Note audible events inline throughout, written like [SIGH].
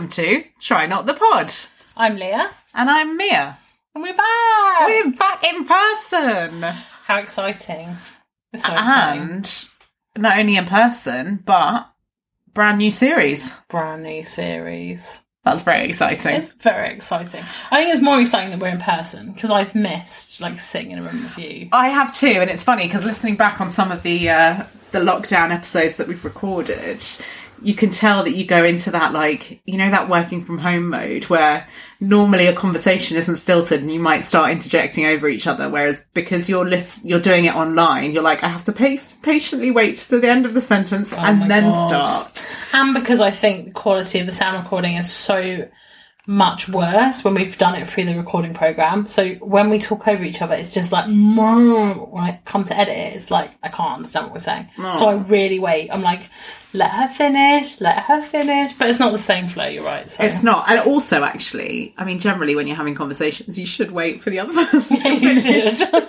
Welcome to Try Not the Pod. I'm Leah, And I'm Mia. and we're back. We're back in person. How exciting! We're so exciting. And not only in person, but brand new series. Brand new series. That's very exciting. It's very exciting. I think it's more exciting that we're in person because I've missed like sitting in a room with you. I have too, and it's funny because listening back on some of the uh, the lockdown episodes that we've recorded, you can tell that you go into that like you know that working from home mode where normally a conversation isn't stilted and you might start interjecting over each other, whereas because you're lis- you're doing it online, you're like I have to pa- patiently wait to the end of the sentence oh my and then God. start. And because I think the quality of the sound recording is so much worse when we've done it through the recording program. So when we talk over each other, it's just like, when I come to edit it, it's like, I can't understand what we're saying. So I really wait. I'm like, let her finish, let her finish. But it's not the same flow, you're right. So It's not, and also actually, I mean, generally when you're having conversations, you should wait for the other [LAUGHS] person. to you finish. should.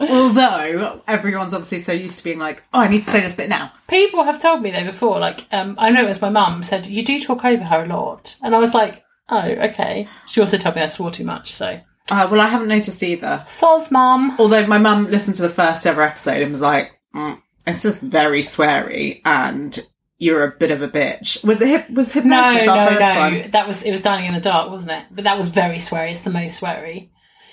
[LAUGHS] Although everyone's obviously so used to being like, "Oh, I need to say this bit now." People have told me though before, like, um, I know it was my mum said, you do talk over her a lot. And I was like, oh, okay. She also told me I swore too much, so. Uh, well, I haven't noticed either. Soz, mum. Although my mum listened to the first ever episode and was like, mm, "This is very sweary, and you're a bit of a bitch." Was it hip, was No, hypnosis our no, first no. one? That was it was Dining in the Dark, wasn't it? But that was very sweary. It's the most sweary.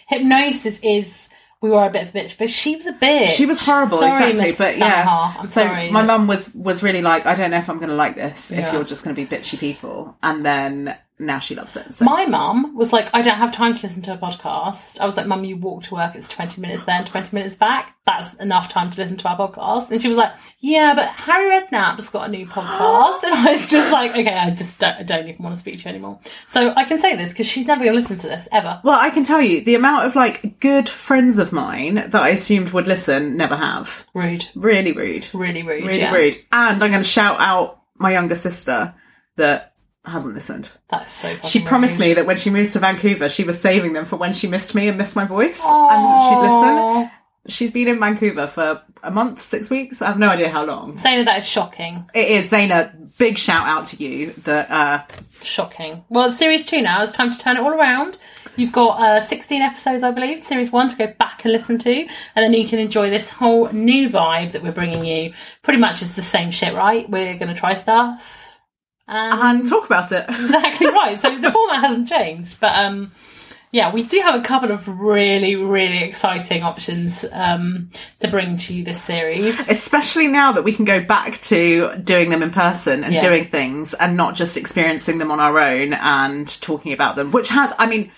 Hypnosis is we were a bit of a bitch, but she was a bitch. She was horrible, Sorry, exactly. Miss But yeah, Samaha. I'm so sorry. my mum was was really like, "I don't know if I'm going to like this. If you're just going to be bitchy people," and then now she loves it. So. My mum was like, I don't have time to listen to a podcast. I was like, Mum, you walk to work, it's 20 minutes there and 20 minutes back. That's enough time to listen to our podcast. And she was like, Yeah, but Harry Redknapp's got a new podcast. and I was just like, Okay, I just don't, I don't even want to speak to you anymore. So I can say this because she's never going to listen to this ever. Well, I can tell you the amount of like good friends of mine that I assumed would listen never have. Rude. Really rude. Really rude. Really yeah. rude. And I'm going to shout out my younger sister that hasn't listened. That's so She promised me that when she moves to Vancouver, she was saving them for when she missed me and missed my voice, and she'd listen. She's been in Vancouver for a month, six weeks. I have no idea how long. Saying that is shocking. It is Zaina. Big shout out to you. That uh, Shocking. Well, it's series two now. It's time to turn it all around. You've got uh, 16 episodes, I believe, series one to go back and listen to, and then you can enjoy this whole new vibe that we're bringing you. Pretty much it's the same shit, right? We're going to try stuff. And, and talk about it. [LAUGHS] exactly right. So the [LAUGHS] format hasn't changed, but um, yeah, we do have a couple of really, really exciting options um, to bring to you this series. especially now that we can go back to doing them in person and Yeah. doing things and not just experiencing them on our own and talking about them which has i mean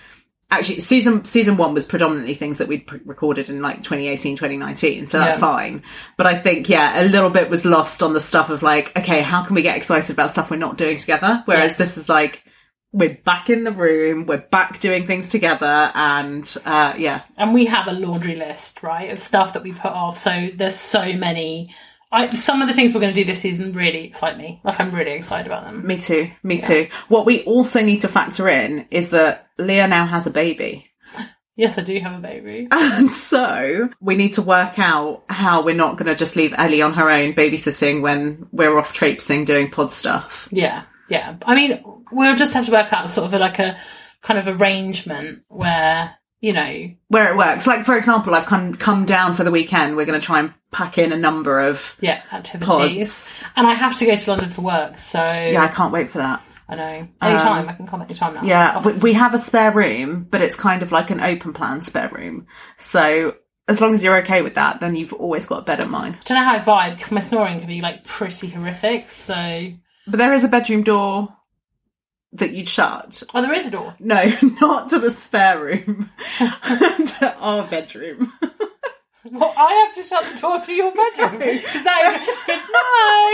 actually season season one was predominantly things that we'd pre- recorded in like 2018 2019 so that's Yeah. fine but i think yeah a little bit was lost on the stuff of like okay how can we get excited about stuff we're not doing together whereas Yeah. this is like we're back in the room we're back doing things together and uh yeah and we have a laundry list, right, of stuff that we put off. So there's so many. I, some of the things we're going to do this season really excite me. Like I'm really excited about them. Me too. Me too. What we also need to factor in is that Leah now has a baby. [LAUGHS] Yes, I do have a baby. And so we need to work out how we're not going to just leave Ellie on her own babysitting when we're off traipsing doing pod stuff. Yeah, yeah. I mean, we'll just have to work out sort of a, like a kind of arrangement where you know, Where it works. Like, for example, I've come, come down for the weekend. We're going to try and pack in a number of yeah, activities. pods. And I have to go to London for work, so Yeah, I can't wait for that. I know. Anytime um, I can come anytime now. Yeah, we, we have a spare room, but it's kind of like an open plan spare room. So as long as you're okay with that, then you've always got a bed of mine. I don't know how I vibe because my snoring can be like pretty horrific. So, But there is a bedroom door that you'd shut. oh, there is a door. No, [LAUGHS] not to the spare room. [LAUGHS] to our bedroom. Well, I have to shut the door to your bedroom. [LAUGHS] Is that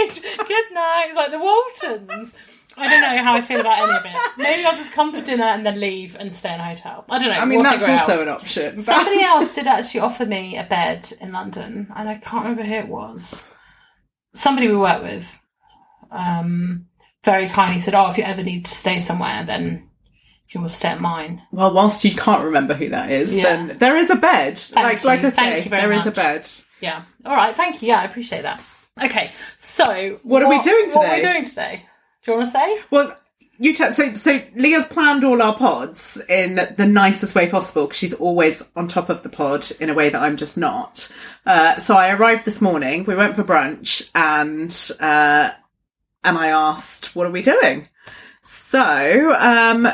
is, good night? Good night. It's like the Waltons. I don't know how I feel about any of it. Maybe I'll just come for dinner and then leave and stay in a hotel. I don't know. I mean, We'll that's also out. an option. but- Somebody else did actually offer me a bed in London, and I can't remember who it was. Somebody we work with um, very kindly said, "Oh, if you ever need to stay somewhere, then you will stay at mine." Well, whilst you can't remember who that is, Yeah. then there is a bed. like, you. like I Thank say, you very there is a bed. Yeah. All right. Thank you. Yeah, I appreciate that. Okay. So, What are we doing today? What are we doing today? Do you want to say? Well, You tell. So, so Leah's planned all our pods in the nicest way possible because she's always on top of the pod in a way that I'm just not. Uh, so I arrived this morning. We went for brunch, and uh, and I asked, "What are we doing?" So, um,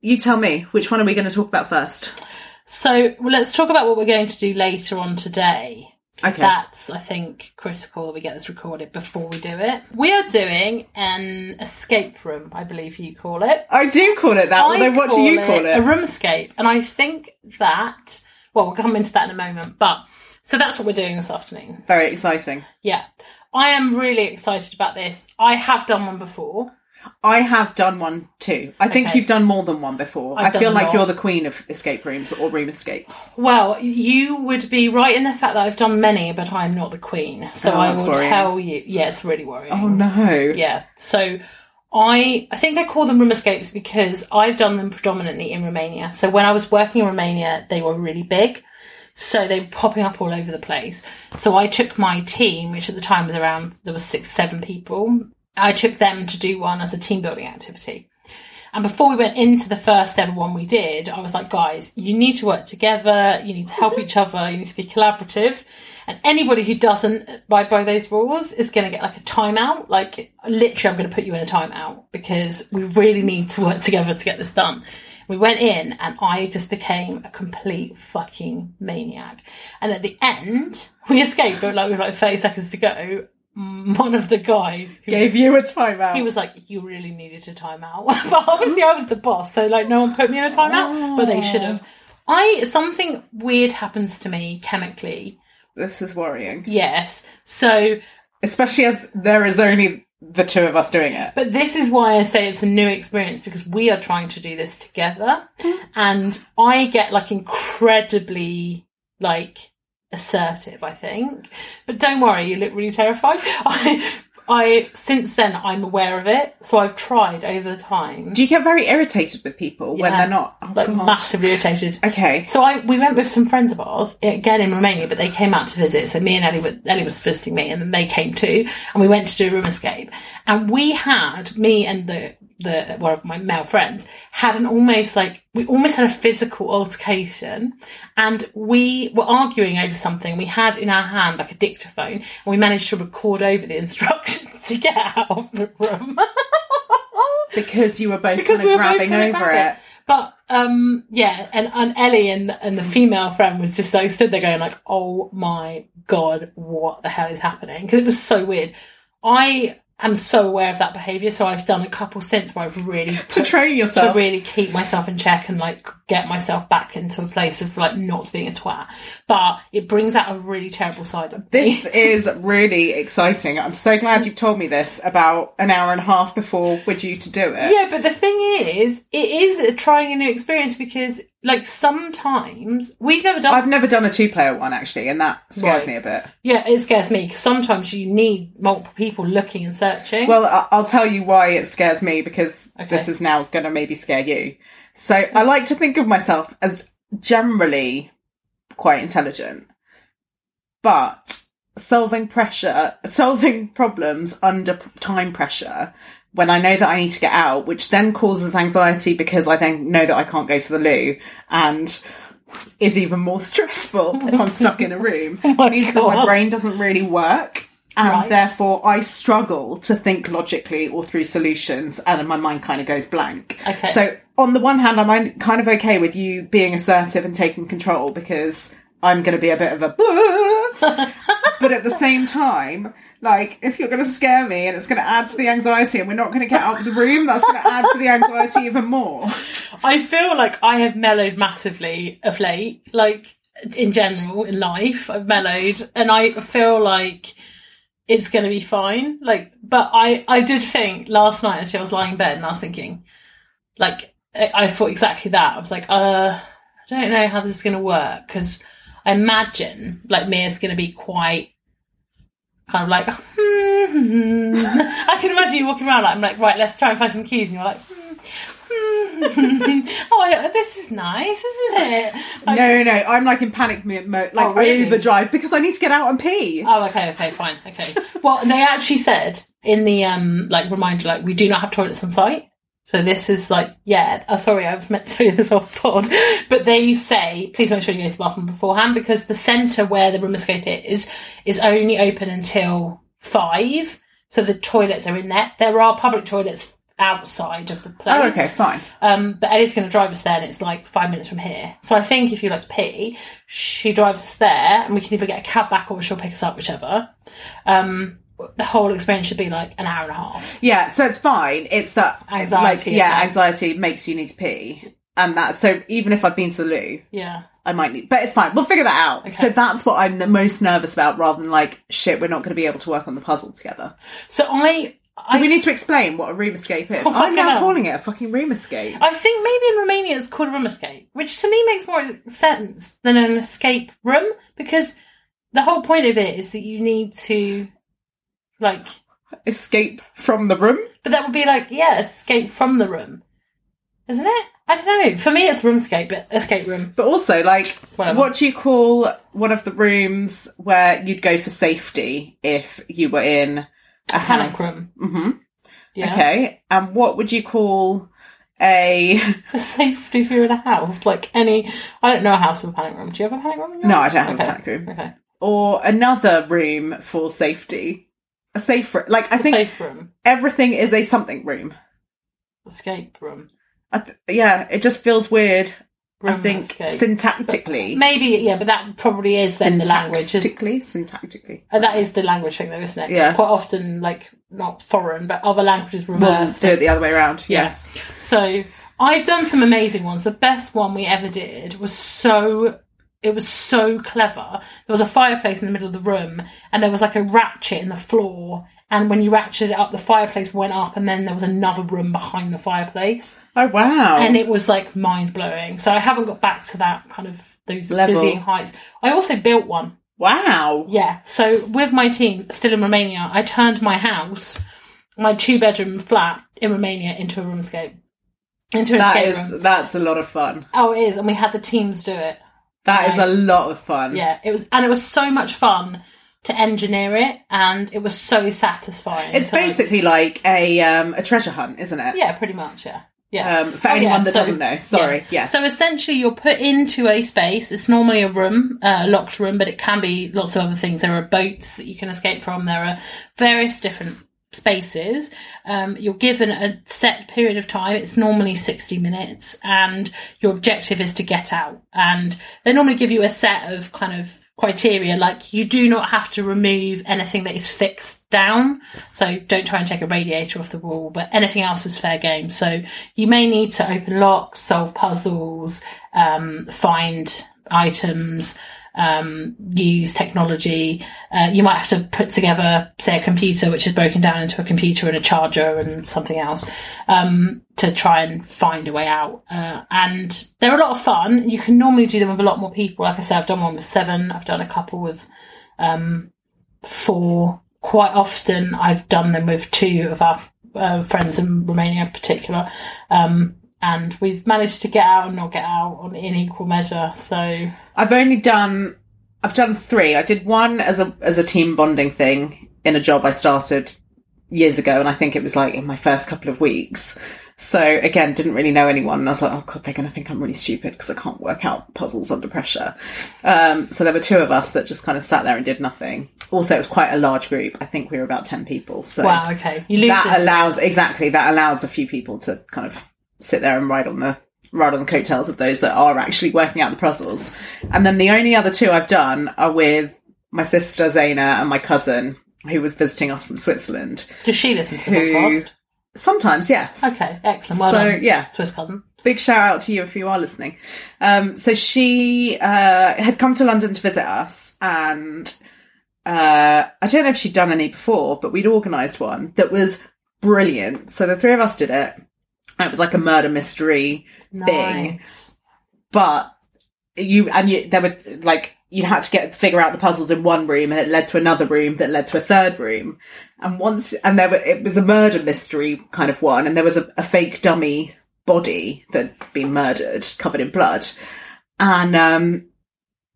you tell me which one are we going to talk about first? So well, let's talk about what we're going to do later on today. Okay. That's, I think, critical that we get this recorded before we do it. We are doing an escape room, I believe you call it. I do call it that. I Although, what do you call it? A room escape. And I think that, well, we'll come into that in a moment. But, so that's what we're doing this afternoon. Very exciting. Yeah. I am really excited about this. I have done one before. I have done one too. I think Okay. you've done more than one before. I've I feel like you're the queen of escape rooms or room escapes. Well, you would be right in the fact that I've done many, but I'm not the queen. So Oh, I will worrying. tell you. Yeah, it's really worrying. Oh no. Yeah. So I I think I call them room escapes because I've done them predominantly in Romania. So when I was working in Romania, they were really big. So they were popping up all over the place. So I took my team, which at the time was around there was six, seven people. I took them to do one as a team building activity. And before we went into the first ever one we did, I was like, guys, you need to work together, you need to help each other, you need to be collaborative. And anybody who doesn't abide by those rules is going to get like a timeout. Like, literally, I'm going to put you in a timeout because we really need to work together to get this done. We went in and I just became a complete fucking maniac. And at the end, [LAUGHS] we escaped, but like we were like 30 seconds to go. One of the guys who was Gave you a timeout. he was like, "You really needed a timeout," [LAUGHS] but obviously I was the boss, so like no one put me in a timeout, but they should have. Oh. I something weird happens to me chemically. this is worrying. Yes, so Especially as there is only the two of us doing it. but this is why I say it's a new experience because we are trying to do this together, and I get like incredibly like assertive. I think, but don't worry, you look really terrified. [LAUGHS] I since then I'm aware of it, so I've tried over the time. Do you get very irritated with people when Yeah. they're not? Oh, like God. massively irritated. Okay. So I we went with some friends of ours eh, again in Romania, but they came out to visit. So me and Ellie, were, Ellie was visiting me, and then they came too, and we went to do a room escape. And we had me and the the one of my male friends had an almost like we almost had a physical altercation, and we were arguing over something. We had in our hand like a dictaphone, and we managed to record over the [LAUGHS] instructions to get out of the room. [LAUGHS] Because you were both because kind we of were grabbing over grab it. But um, yeah, and, and Ellie and and the female friend was just like stood there going like, "Oh my god, what the hell is happening?" Because it was so weird. I am so aware of that behaviour, so I've done a couple since where I've really [LAUGHS] To train yourself, to really keep myself in check and like get myself back into a place of like not being a twat. But it brings out a really terrible side of. This [LAUGHS] is really exciting. I'm so glad you've told me this about an hour and a half before we're due to do it. Yeah, but the thing is, it is a trying a new experience because, like, sometimes we've never done. I've never done a two player one actually, and that scares Right. me a bit. yeah, it scares me because sometimes you need multiple people looking and searching. Well, I- I'll tell you why it scares me because Okay. this is now going to maybe scare you. So I like to think of myself as generally quite intelligent, but solving pressure, solving problems under time pressure when I know that I need to get out, which then causes anxiety because I then know that I can't go to the loo and is even more [LAUGHS] stressful if I'm stuck in a room. [LAUGHS] Oh my means that my brain doesn't really work. And Right. therefore, I struggle to think logically or through solutions, and my mind kind of goes blank. Okay. So, on the one hand, I'm kind of okay with you being assertive and taking control because I'm going to be a bit of a. [LAUGHS] but at the same time, like, if you're going to scare me and it's going to add to the anxiety and we're not going to get out of the room, that's going to add to the anxiety even more. I feel like I have mellowed massively of late. Like in general in life, I've mellowed, and I feel like it's going to be fine. Like, but I I did think last night actually I was lying in bed and I was thinking, like, I I thought exactly that. I was like, uh, I don't know how this is going to work because I imagine like Mia's going to be quite kind of like. hmm. [LAUGHS] I can imagine you walking around like I'm like right, let's try and find some keys, and you're like. hmm. [LAUGHS] oh, this is nice, isn't it? [LAUGHS] No, no, no. I'm like in panic mode, like Oh, really? overdrive because I need to get out and pee. Oh, okay, okay, fine, okay. Well, they actually said in the um like reminder, like we do not have toilets on site. So this is like, yeah, uh, sorry, I was meant to tell you this off pod, but they say, please make sure you go to the bathroom beforehand because the centre where the room escape is, is only open until five. So the toilets are in there. There are public toilets outside of the place. Oh, okay, it's fine. Um, but Ellie's going to drive us there, and it's like five minutes from here. So I think if you like to pee, she drives us there, and we can either get a cab back or she'll pick us up, whichever. Um, the whole experience should be like an hour and a half. Yeah, so it's fine. It's that Anxiety, Like, yeah, yeah. anxiety makes you need to pee, and that. So even if I've been to the loo, Yeah. I might need, but it's fine. We'll figure that out. So that's what I'm the most nervous about, rather than like shit. We're not going to be able to work on the puzzle together. So I, I, Do we need to explain what a room escape is? Oh, I'm now hell. calling it a fucking room escape. I think maybe in Romania it's called a room escape, which to me makes more sense than an escape room because the whole point of it is that you need to, like, Escape from the room. but that would be like, yeah, escape from the room, isn't it? I don't know. For me, it's room escape, but escape room. But also, like, Whatever. what do you call one of the rooms where you'd go for safety if you were in a Panic house? room. hmm Yeah. Okay. And what would you call a? [LAUGHS] For safety if you're in a house, like any. I don't know a house with a panic room. Do you have a panic room? in your No, I house? don't have a Okay. panic room. Okay. or another room for safety? A safe room. Like I think Safe room. everything is a something room. Escape room. I th- yeah, it just feels weird. I think escape. syntactically. [LAUGHS] Maybe, yeah, but that probably is then the language. Syntactically, syntactically. Uh, that is the language thing, though, isn't it? Yeah. Quite often, like not foreign, but other languages We'll reverse. do it the other way around. Yeah. Yes. So I've done some amazing ones. The best one we ever did was so. It was so clever. There was a fireplace in the middle of the room, and there was like a ratchet in the floor. And when you ratcheted it up, the fireplace went up, and then there was another room behind the fireplace, Oh wow. and it was like mind blowing. So I haven't got back to that kind of those Level. dizzying heights. I also built one. wow. Yeah. So with my team still in Romania, I turned my house, my two bedroom flat in Romania, into a room escape. Into That escape is room. that's a lot of fun. Oh, it is, and we had the teams do it. That is a lot of fun. Yeah, it was, and it was so much fun to engineer it, and it was so satisfying. It's like- basically like a um, a treasure hunt, isn't it? yeah, pretty much, yeah. Yeah. Um, for Oh, anyone yeah, that so- doesn't know, sorry. yeah. Yes. So essentially, you're put into a space. It's normally a room, uh, locked room, but it can be lots of other things. There are boats that you can escape from. There are various different spaces. Um, you're given a set period of time. It's normally 60 minutes, and your objective is to get out. And they normally give you a set of kind of criteria like you do not have to remove anything that is fixed down. So don't try and take a radiator off the wall but anything else is fair game. So you may need to open locks solve puzzles um, find items um, use technology. Uh, you might have to put together say a computer which is broken down into a computer and a charger and something else um, to try and find a way out. Uh, and they're a lot of fun. You can normally do them with a lot more people. Like i said i've done one with seven. I've done a couple with um, four. Quite often i've done them with two of our uh, friends in romania in particular. Um, and we've managed to get out and not get out on in equal measure. So I've only done I've done three. I did one as a as a team bonding thing in a job I started years ago, and I think it was like in my first couple of weeks. So again, didn't really know anyone, and I was like, oh god, they're going to think I'm really stupid because I can't work out puzzles under pressure. Um, so there were two of us that just kind of sat there and did nothing. Also, it was quite a large group. I think we were about ten people. So wow okay you that it. allows exactly that allows a few people to kind of sit there and ride on the ride on the coattails of those that are actually working out the puzzles. And then the only other two I've done are with my sister Zaina and my cousin who was visiting us from Switzerland. does she listen to the Who- podcast Sometimes, yes. okay excellent well So, done yeah. swiss cousin Big shout out to you if you are listening. Um, so she uh, had come to London to visit us, and uh, I don't know if she'd done any before, but we'd organised one that was brilliant. So the three of us did it. And it was like a murder mystery thing, nice but you and you there were like you had to get figure out the puzzles in one room, and it led to another room that led to a third room. And once and there were it was a murder mystery kind of one, and there was a, a fake dummy body that had been murdered, covered in blood, and um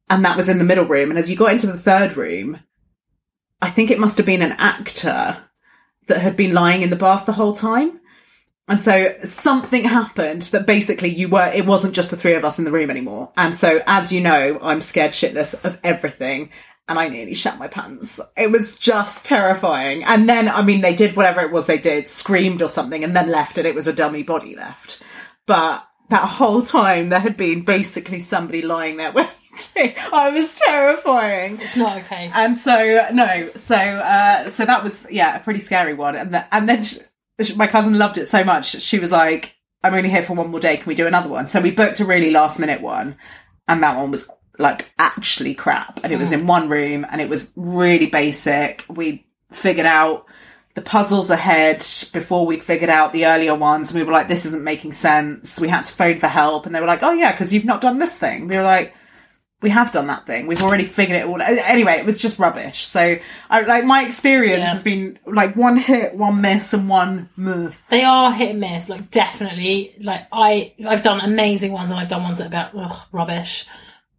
and that was in the middle room. And as you got into the third room, I think it must have been an actor that had been lying in the bath the whole time. And so something happened that basically you were, it wasn't just the three of us in the room anymore. And so, as you know, I'm scared shitless of everything. And I nearly shat my pants. It was just terrifying. And then, I mean, they did whatever it was they did, screamed or something, and then left, and it was a dummy body left. But that whole time, there had been basically somebody lying there [LAUGHS] waiting. I was terrifying. It's not okay. And so no, so uh, so that was yeah a pretty scary one. And the, and then my cousin loved it so much. She was like, "I'm only here for one more day. Can we do another one?" So we booked a really last minute one, and that one was like actually crap. And it was hmm. in one room, and it was really basic. We figured out the puzzles ahead before we'd figured out the earlier ones and we were like this isn't making sense we had to phone for help and they were like oh yeah because you've not done this thing we were like we have done that thing we've already figured it all out. anyway it was just rubbish so I, like my experience Yeah. has been like one hit one miss and one move They are hit and miss, like definitely. Like I, I've done amazing ones, and I've done ones that are about ugh, rubbish.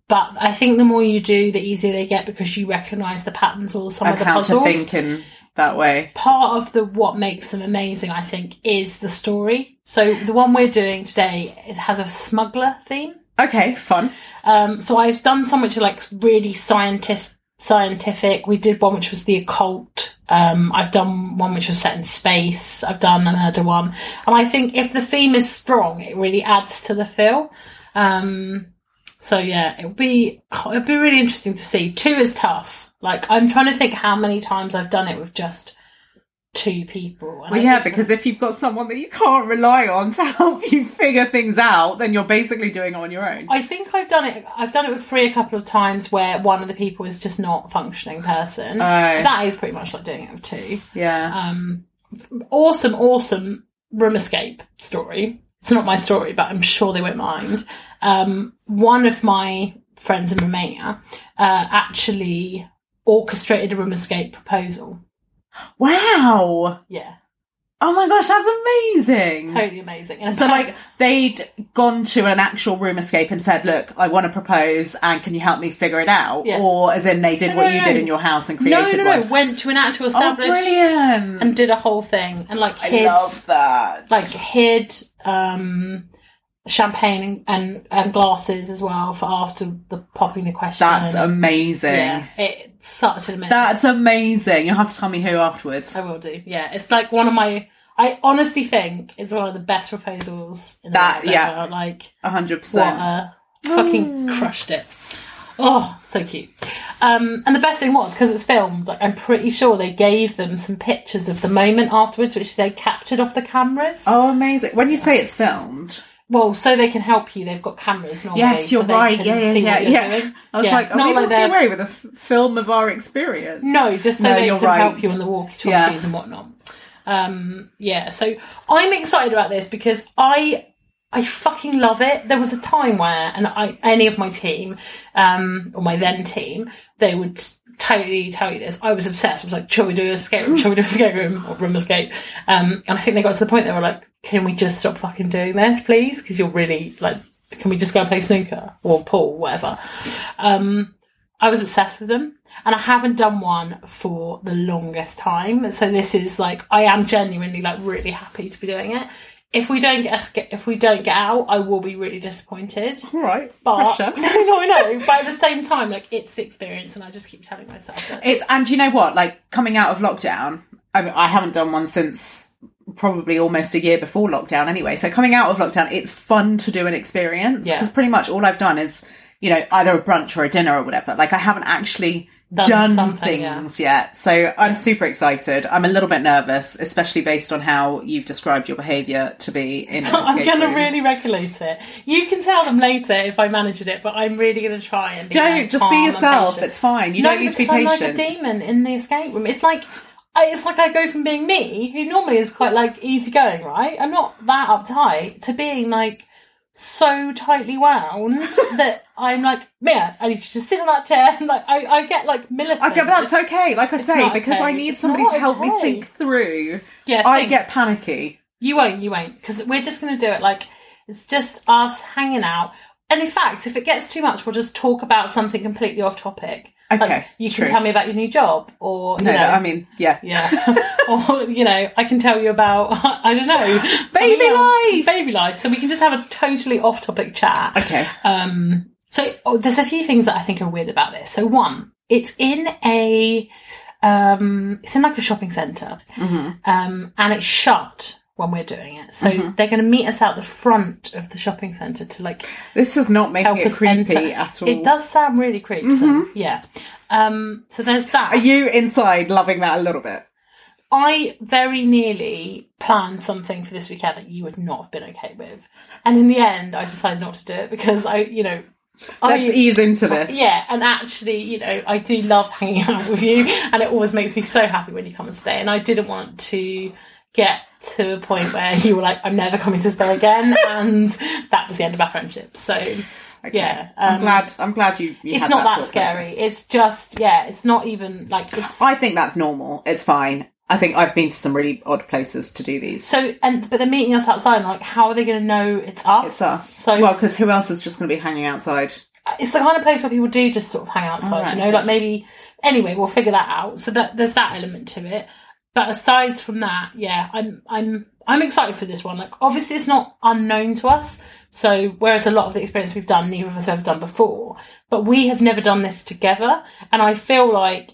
But I think the more you do, the easier they get because you recognise the patterns or some and of the how puzzles. to think in that way Part of the what makes them amazing, I think, is the story. So the one we're doing today it has a smuggler theme. Okay fun Um, so I've done some which are like really scientist scientific. We did one which was the occult. Um, I've done one which was set in space. I've done another one, and I think if the theme is strong, it really adds to the feel. Um, so yeah, it'll be it'll be really interesting to see. Two is tough. Like I'm trying to think how many times I've done it with just two people. And well yeah because if you've got someone that you can't rely on to [LAUGHS] help you figure things out then you're basically doing it on your own I think I've done it. I've done it with free a couple of times where one of the people is just not functioning person. that is pretty much like doing it with two. yeah Um, awesome, awesome room escape story. It's not my story, but I'm sure they won't mind. Um, one of my friends in Romania uh, actually orchestrated a room escape proposal. Wow Yeah, Oh my gosh, that's amazing. totally amazing. And So like [LAUGHS] they'd gone to an actual room escape and said, "Look, I want to propose, and can you help me figure it out?" Yeah. Or as in they did No, what no, you no. did in your house and no, created no, no, one. went to an actual Oh, established brilliant! and did a whole thing and like I hid love that. like hid um champagne and, and glasses as well for after the popping the question. that's amazing. yeah, it's such an amazing. That's amazing. You'll have to tell me who afterwards. I will do. Yeah, it's like one of my. I honestly think it's one of the best proposals. In the That- world yeah. ever. like A hundred percent. fucking crushed it. Oh, so cute. Um, and the best thing was because it's filmed. Like I'm pretty sure they gave them some pictures of the moment afterwards, which they captured off the cameras. Oh, amazing! When you say it's filmed, Well, so they can help you. They've got cameras normally. yes, you're so right. Yeah, yeah, yeah, yeah. doing. I was Yeah, like, are not we like walking they're away with a f- film of our experience? No, just so No, they can right. help you on the walkie-talkies Yeah. and whatnot. Um, yeah, so I'm excited about this because I I fucking love it. There was a time where, and I any of my team, um, or my then team, they would totally tell you this. I was obsessed. I was like, shall we do an escape room? Shall we do an escape room or room escape? Um, and I think they got to the point they were like, can we just stop fucking doing this, please? Because you're really like, can we just go and play snooker or pool, whatever? Um, I was obsessed with them, and I haven't done one for the longest time. So this is like I am genuinely like really happy to be doing it. If we don't get if we don't get out, I will be really disappointed. All right. But Pressure. [LAUGHS] no, no, no. But at the same time, like it's the experience, and I just keep telling myself that. It's and you know what? Like coming out of lockdown, I, mean, I haven't done one since probably almost a year before lockdown. Anyway, so coming out of lockdown, it's fun to do an experience Yeah. because pretty much all I've done is you know either a brunch or a dinner or whatever. Like I haven't actually Done done, something, yeah. things yet. So I'm super excited. I'm a little bit nervous, especially based on how you've described your behaviour to be in [LAUGHS] I'm going to really regulate it. You can tell them later if I managed it, but I'm really going to try and be Don't just be yourself. It's fine. You no, don't need to be because I'm like a demon in the escape room. It's like it's like I go from being me, who normally is quite like easygoing, right? I'm not that uptight, to being like so tightly wound [LAUGHS] that I'm like, Mia, I need you to sit on that chair. [LAUGHS] And like I, I get like militant. Okay, but that's okay. Like I say, because I need It's somebody to help me think through. yeah, I think. get panicky. You won't, you won't, because we're just going to do it like it's just us hanging out. And in fact, if it gets too much, we'll just talk about something completely off topic. Like, Okay, you can true. tell me about your new job, or you No, know, no, I mean, yeah. yeah, [LAUGHS] or you know, I can tell you about [LAUGHS] I don't know, Baby life! baby life. So we can just have a totally off-topic chat. Okay. Um, so oh, there's a few things that I think are weird about this. So one, it's in a, um, it's in like a shopping center, um, and it's shut when we're doing it. So they're going to meet us out the front of the shopping center to like This is not making it creepy enter. at all. It does sound really creepy. So, yeah. Um, so there's that. Are you inside loving that a little bit? I very nearly planned something for this weekend that you would not have been okay with, and in the end, I decided not to do it because I, you know, Let's I, ease into this. Yeah, and actually, you know, I do love hanging out with you, and it always makes me so happy when you come and stay. And I didn't want to get to a point where you were like, "I'm never coming to stay again," [LAUGHS] and that was the end of our friendship. So, Okay. yeah, I'm um, glad. I'm glad you. you it's not that, thought scary. process. It's just, yeah, it's not even like it's I think that's normal. It's fine. I think I've been to some really odd places to do these. so. And but they're meeting us outside. Like, how are they going to know it's us? It's us. So well, because who else is just going to be hanging outside? it's the kind of place where people do just sort of hang outside, Alright, you know, like maybe anyway, we'll figure that out. So that there's that element to it. But aside from that, yeah, I'm I'm I'm excited for this one. Like obviously it's not unknown to us. So whereas a lot of the experience we've done, neither of us have done before. But we have never done this together. And I feel like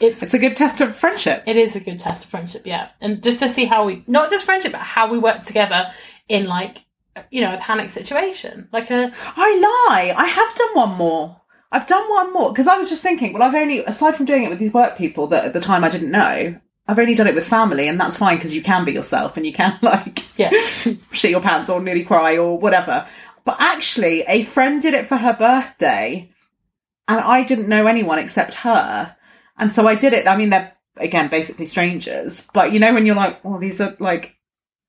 it's It's a good test of friendship. it is a good test of friendship, yeah. And just to see how we not just friendship, but how we work together in like you know, a panic situation. Like a I lie. I have done one more. I've done one more because I was just thinking. Well, I've only aside from doing it with these work people that at the time I didn't know. I've only done it with family, and that's fine because you can be yourself and you can [LAUGHS] like yeah. [LAUGHS] shit your pants or nearly cry or whatever. But actually, a friend did it for her birthday, and I didn't know anyone except her. And so I did it. I mean, they're again basically strangers, but you know when you're like, oh, these are like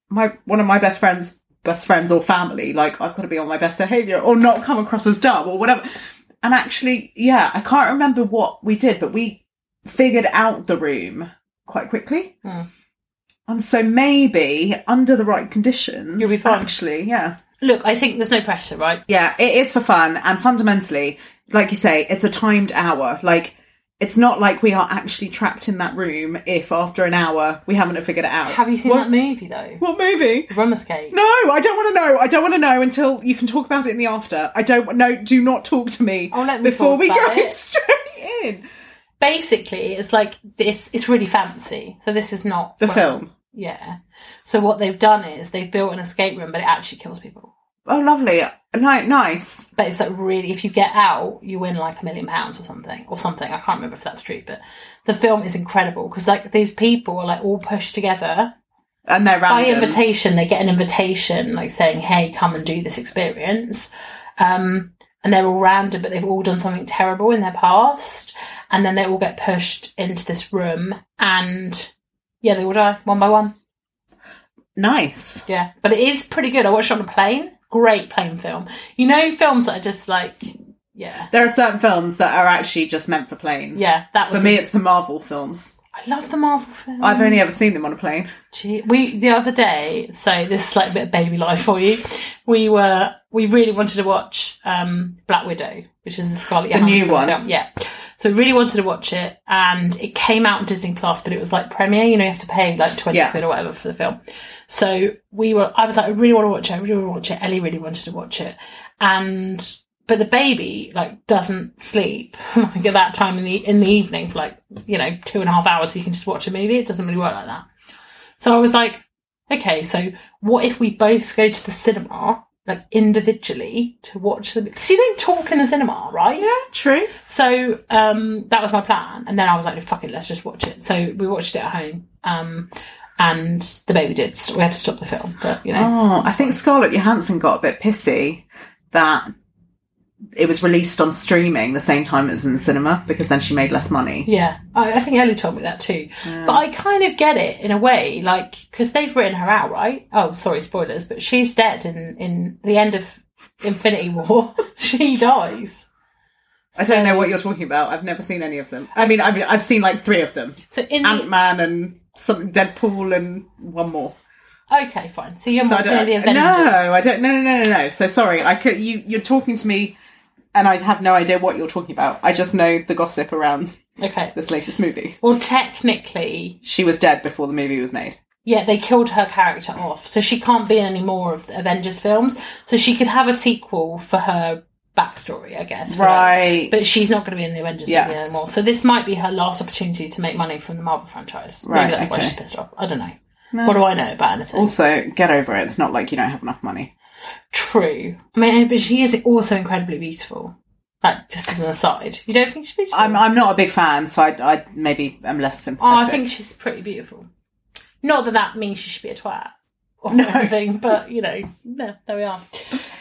my one of my best friends, best friends or family. Like I've got to be on my best behavior or not come across as dumb or whatever. And actually, yeah, I can't remember what we did, but we figured out the room quite quickly. Hmm. And so maybe under the right conditions, You'll be fine. Actually, yeah, Look, I think there's no pressure, right? yeah, it is for fun and fundamentally, like you say, it's a timed hour. Like it's not like we are actually trapped in that room if after an hour we haven't figured it out. Have you seen what, that movie though? What movie? Room Escape. No, I don't want to know. I don't want to know until you can talk about it in the after. I don't know. Do not talk to me Oh, let me before we go it. [LAUGHS] straight in. Basically, it's like this. It's really fancy. So this is not The well, film. Yeah. So what they've done is they've built an escape room, but it actually kills people. Oh, lovely. Ni- nice. But it's like really, if you get out, you win like a million pounds or something, or something. I can't remember if that's true, but the film is incredible because like these people are like all pushed together And they're by invitation. They get an invitation like saying, "Hey, come and do this experience," um, and they're all random, but they've all done something terrible in their past, and then they all get pushed into this room, and yeah, they all die one by one. Nice. Yeah, but it is pretty good. I watched it on a plane. Great plane film. You know, films that are just like, yeah, There are certain films that are actually just meant for planes. Yeah, that for me. It's the Marvel films. I love the Marvel films. I've only ever seen them on a plane. Gee, we the other day, so this is like a bit of baby life for you. We were we really wanted to watch um, Black Widow, which is the Scarlett The new one. film. Yeah, so I really wanted to watch it, and it came out on Disney Plus, but it was like premiere. You know, you have to pay like twenty Yeah. quid or whatever for the film. So we were. I was like, I really want to watch it. I really want to watch it. Ellie really wanted to watch it, and but the baby like doesn't sleep [LAUGHS] like at that time in the in the evening for like you know two and a half hours. So you can just watch a movie. It doesn't really work like that. So I was like, okay, so what if we both go to the cinema, like individually, to watch the because you don't talk in the cinema, right? Yeah, true. So um, that was my plan, and then I was like, "Fuck it, let's just watch it." So we watched it at home, um, and the baby did. We had to stop the film, but you know, Oh, I think Scarlett Johansson got a bit pissy that it was released on streaming the same time it was in the cinema because then she made less money. yeah, I, I think Ellie told me that too. But I kind of get it in a way, like because they've written her out, right? Oh, sorry, spoilers, but she's dead in in the end of Infinity War. [LAUGHS] she dies. I don't know what you're talking about. I've never seen any of them. I mean, I've, I've seen like three of them: So Ant the, Man and something, Deadpool, and one more. okay, fine. So you're So watching the Avengers. no, I don't. No, no, no, no, no. So sorry, I could. You, you're talking to me and I have no idea what you're talking about. I just know the gossip around Okay. this latest movie. Well, technically, She was dead before the movie was made. yeah, they killed her character off, so she can't be in any more of the Avengers films. So she could have a sequel for her backstory, I guess. Right. But she's not going to be in the Avengers Yeah. movie anymore. So this might be her last opportunity to make money from the Marvel franchise. Right, Maybe that's why she's pissed off. I don't know. What do I know about anything? Also, get over it. It's not like you don't have enough money. True. I mean, but she is also incredibly beautiful. Like, just as an aside. You don't think she's beautiful? I'm I'm not a big fan, so I, I maybe am less sympathetic. Oh. I think she's pretty beautiful. Not that that means she should be a twat or anything, but you know, no, there we are.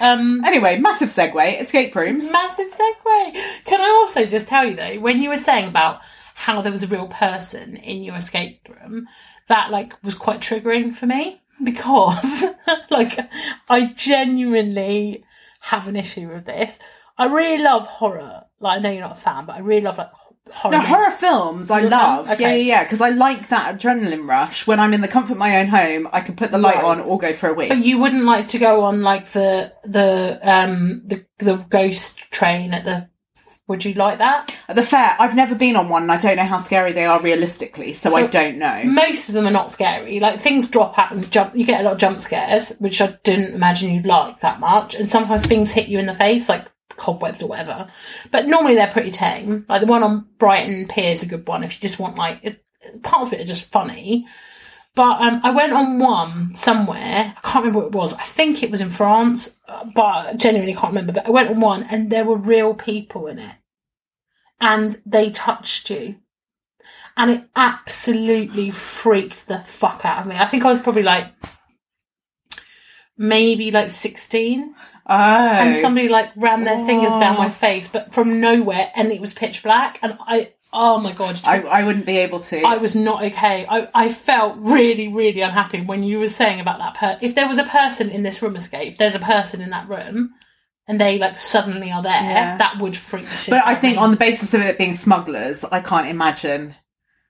Um, Anyway, massive segue. Escape rooms. massive segue. Can I also just tell you though, when you were saying about how there was a real person in your escape room, that like was quite triggering for me because [LAUGHS] like I genuinely have an issue with this. I really love horror. Like I know you're not a fan, but I really love like horror. No, horror films I love. fan? Yeah, yeah, yeah. Because I like that adrenaline rush. When I'm in the comfort of my own home, I can put the light Right. on or go for a week. But you wouldn't like to go on like the the um the the ghost train at the. Would you like that? At the fair, I've never been on one and I don't know how scary they are realistically, so, I don't know. Most of them are not scary. Like things drop out and jump. You get a lot of jump scares, which I didn't imagine you'd like that much. And sometimes things hit you in the face, like cobwebs or whatever. But normally they're pretty tame. Like the one on Brighton Pier is a good one if you just want like it, parts of it are just funny. But um, I went on one somewhere. I can't remember what it was. I think it was in France, uh, but I genuinely can't remember. But I went on one, and there were real people in it, and they touched you, and it absolutely freaked the fuck out of me. I think I was probably like maybe like sixteen, Oh. and somebody like ran their fingers down Oh. my face, but from nowhere, and it was pitch black, and I. Oh my god! I, I wouldn't be able to. I was not okay. I, I felt really, really unhappy when you were saying about that per If there was a person in this room escape, there's a person in that room, and they like suddenly are there, Yeah. that would freak the shit but out I of think me. on the basis of it being smugglers, I can't imagine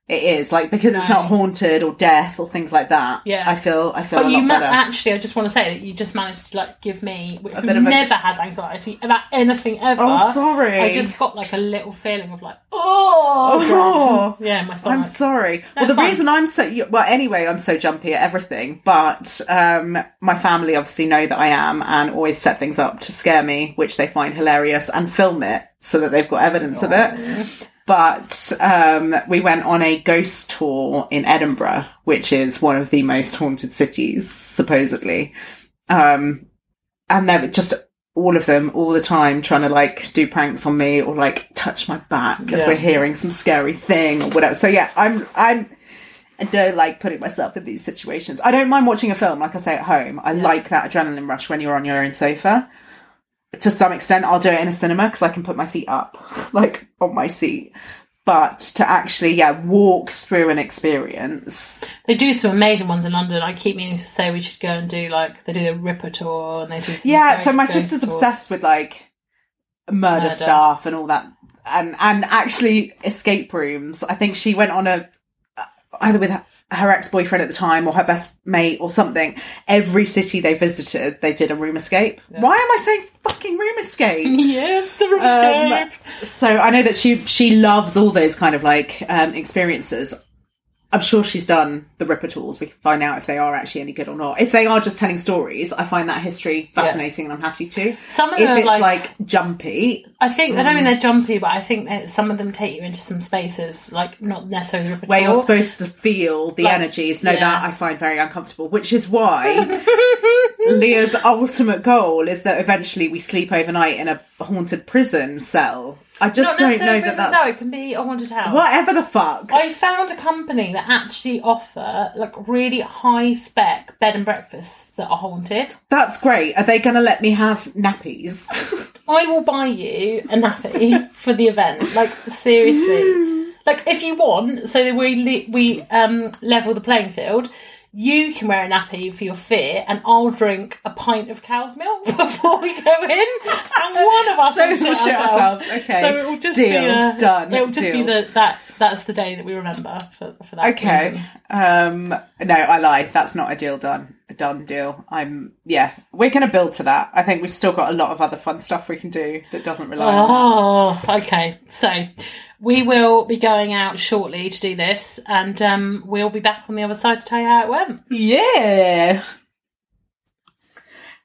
it is like because it's not haunted or death or things like that. Yeah. I feel I feel But a you ma- better. actually, I just want to say that you just managed to like give me, who bit of a- never has anxiety about anything ever. Oh, sorry. I just got like a little feeling of like, oh, Oh. Yeah, my stomach. I'm sorry. well, the fine. reason I'm so well, anyway, I'm so jumpy at everything. But um, my family obviously know that I am, and always set things up to scare me, which they find hilarious, and film it so that they've got evidence of it. But um, we went on a ghost tour in Edinburgh, which is one of the most haunted cities, supposedly. Um, and they were just all of them all the time trying to like do pranks on me or like touch my back because Yeah. we're hearing some scary thing or whatever. So yeah, I'm I'm I don't like putting myself in these situations. I don't mind watching a film, like I say at home. I like that adrenaline rush when you're on your own sofa. To some extent, I'll do it in a cinema because I can put my feet up, [LAUGHS] like on my seat. But to actually, yeah, walk through an experience. They do some amazing ones in London. I keep meaning to say we should go and do like they do a Ripper tour and they do some Yeah, so my sister's tours. obsessed with like murder, Murder. stuff and all that, and and actually escape rooms. I think she went on a either with her, her ex boyfriend at the time or her best mate or something. Every city they visited, they did a room escape. Why am I saying fucking room escape? [LAUGHS] Yes, the room Um, escape. so I know that she she loves all those kind of like um, experiences. I'm sure she's done the Ripper tools. We can find out if they are actually any good or not. If they are just telling stories, I find that history fascinating and I'm happy to. Some of if them are it's like- like, jumpy, I think I don't Mm. mean they're jumpy, but I think that some of them take you into some spaces like not necessarily Ripper where you're supposed to feel the Like, energies, no, yeah. that I find very uncomfortable. Which is why [LAUGHS] Leah's ultimate goal is that eventually we sleep overnight in a haunted prison cell. I just don't know that that's cell, it can be a haunted house. whatever the fuck. I found a company that actually offer like really high spec bed and breakfasts that are haunted. That's great. Are they going to let me have nappies? [LAUGHS] I will buy you a nappy [LAUGHS] for the event. Like seriously, [LAUGHS] like if you want, so that we le- we um level the playing field. You can wear a nappy for your fear, and I'll drink a pint of cow's milk [LAUGHS] before we go in. And one of us So will shit shit ourselves. okay. So it will just Deal, be a, done, It will just be deal. the that that's the day that we remember for for that. Okay. Um, no, I lied. That's not a deal done. a done deal. I'm yeah, we're going to build to that. I think we've still got a lot of other fun stuff we can do that doesn't rely on. Oh, okay. So we will be going out shortly to do this, and um, we'll be back on the other side to tell you how it went. Yeah.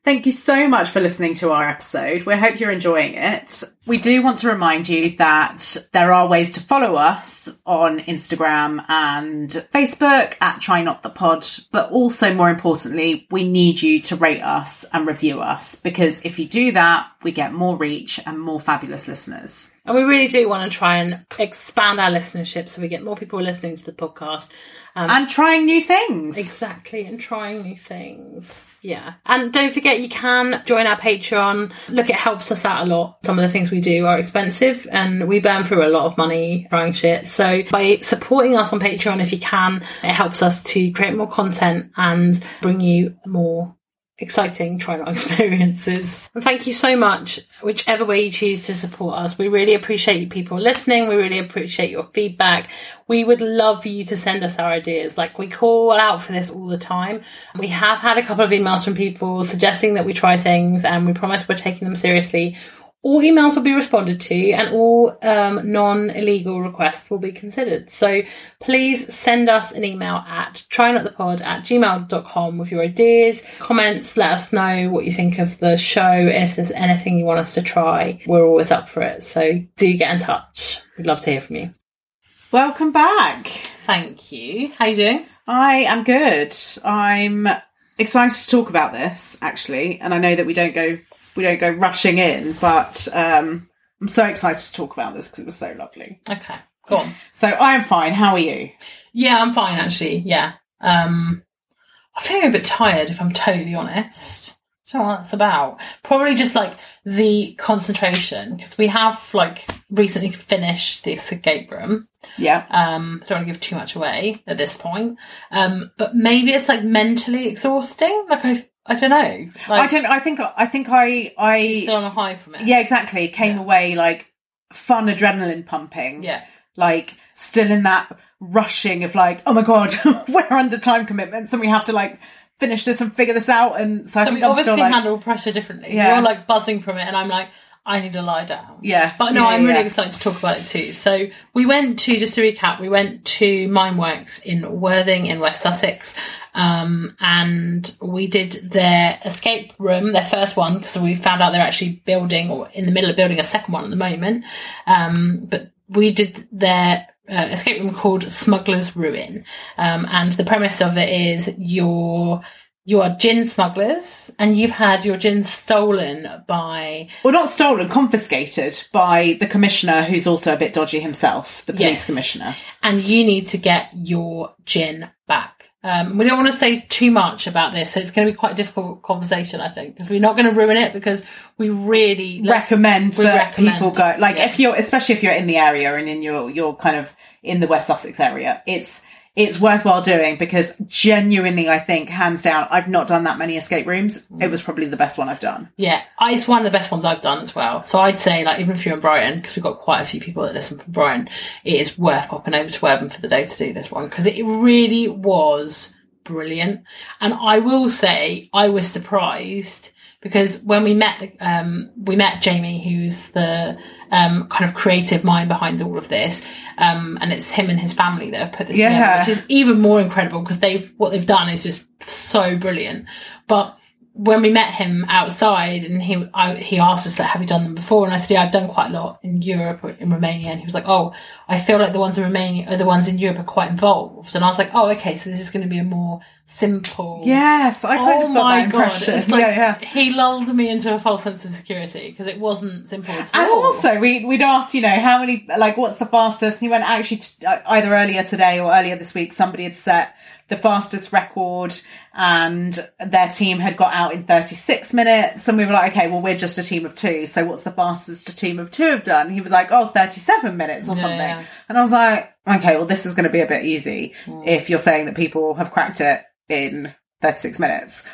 Thank you so much for listening to our episode. We hope you're enjoying it. We do want to remind you that there are ways to follow us on Instagram and Facebook at Try Not the Pod, but also more importantly, we need you to rate us and review us because if you do that, we get more reach and more fabulous listeners. And we really do want to try and expand our listenership so we get more people listening to the podcast. Um, And trying new things. Exactly, and trying new things. Yeah. And don't forget, you can join our Patreon. Look, it helps us out a lot. Some of the things we do are expensive and we burn through a lot of money trying shit. So by supporting us on Patreon, if you can, it helps us to create more content and bring you more exciting not [LAUGHS] experiences. And thank you so much, whichever way you choose to support us. We really appreciate you people listening. We really appreciate your feedback. We would love for you to send us our ideas. Like we call out for this all the time. We have had a couple of emails from people suggesting that we try things and we promise we're taking them seriously. All emails will be responded to and all um, non illegal requests will be considered. So please send us an email at trynotthepod at gmail.com with your ideas, comments, let us know what you think of the show and if there's anything you want us to try. We're always up for it. So do get in touch. We'd love to hear from you. Welcome back. Thank you. How are you doing? I am good. I'm excited to talk about this actually, and I know that we don't go we don't go rushing in, but um, I'm so excited to talk about this because it was so lovely. Okay, go on. So I am fine. How are you? Yeah, I'm fine actually. Yeah. Um, I'm feeling a bit tired if I'm totally honest. I don't know what that's about. Probably just like the concentration because we have like recently finished the escape room. Yeah. Um, I don't want to give too much away at this point. Um, but maybe it's like mentally exhausting. Like I, I don't know. Like I don't. I think. I think. I. I. still on a high from it. Yeah. Exactly. Came Yeah. away like fun adrenaline pumping. Yeah. Like still in that rushing of like, oh my god, [LAUGHS] we're under time commitments and we have to like finish this and figure this out. And so I think we I'm obviously still like, handle pressure differently. Yeah. You're like buzzing from it, and I'm like, I need to lie down. Yeah. But no, Yeah, I'm really yeah. excited to talk about it too. So we went to just to recap, we went to Mindworks in Worthing in West Sussex. Um, and we did their escape room, their first one, because we found out they're actually building or in the middle of building a second one at the moment. Um, but we did their uh, escape room called Smuggler's Ruin. Um, and the premise of it is you're you are gin smugglers and you've had your gin stolen by well, not stolen, confiscated by the commissioner, who's also a bit dodgy himself, the police Yes. commissioner. and you need to get your gin back. Um, we don't want to say too much about this, so it's going to be quite a difficult conversation, I think, because we're not going to ruin it because we really recommend we that recommend, people go. Like yeah. if you're, especially if you're in the area and in your, you're kind of in the West Sussex area, it's it's worthwhile doing because genuinely, I think hands down, I've not done that many escape rooms. It was probably the best one I've done. Yeah, it's one of the best ones I've done as well. So I'd say, like, even if you're in Brighton, because we've got quite a few people that listen from Brighton, it is worth popping over to Worthing for the day to do this one because it really was brilliant. And I will say, I was surprised because when we met, the- um, we met Jamie, who's the um, kind of creative mind behind all of this, um, and it's him and his family that have put this Yeah. together, which is even more incredible because they've what they've done is just so brilliant. But when we met him outside and he I, he asked us like have you done them before and I said yeah I've done quite a lot in Europe or in Romania and he was like oh I feel like the ones in Romania or the ones in Europe are quite involved and I was like oh okay so this is going to be a more simple Yes, I kind oh of got my that god impression. it's like yeah, yeah. he lulled me into a false sense of security because it wasn't simple at all And also, we, we'd asked, you know, how many, like, what's the fastest? And he went, actually, t- uh, either earlier today or earlier this week, somebody had set the fastest record and their team had got out in 36 minutes. And we were like, okay, well, we're just a team of two. So what's the fastest a team of two have done? He was like, oh, 37 minutes or Yeah, something. yeah. And I was like, okay, well, this is going to be a bit easy Mm. if you're saying that people have cracked it in 36 minutes.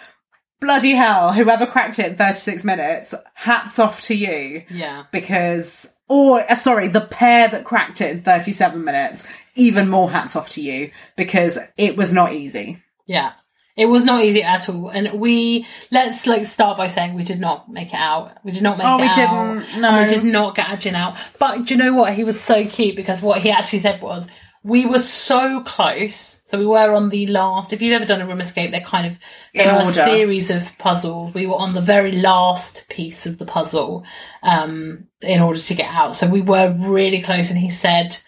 Bloody hell, whoever cracked it in 36 minutes, hats off to you yeah because or uh, sorry the pair that cracked it in 37 minutes even more hats off to you because it was not easy Yeah. It was not easy at all, and we let's like start by saying we did not make it out. We did not make Oh, it we out. didn't, no. we did not get Ajin out. But do you know what? He was so cute because what he actually said was, "We were so close." So we were on the last. If you've ever done a room escape, they're kind of there In are a series of puzzles. We were on the very last piece of the puzzle um, in order to get out. So we were really close, and he said.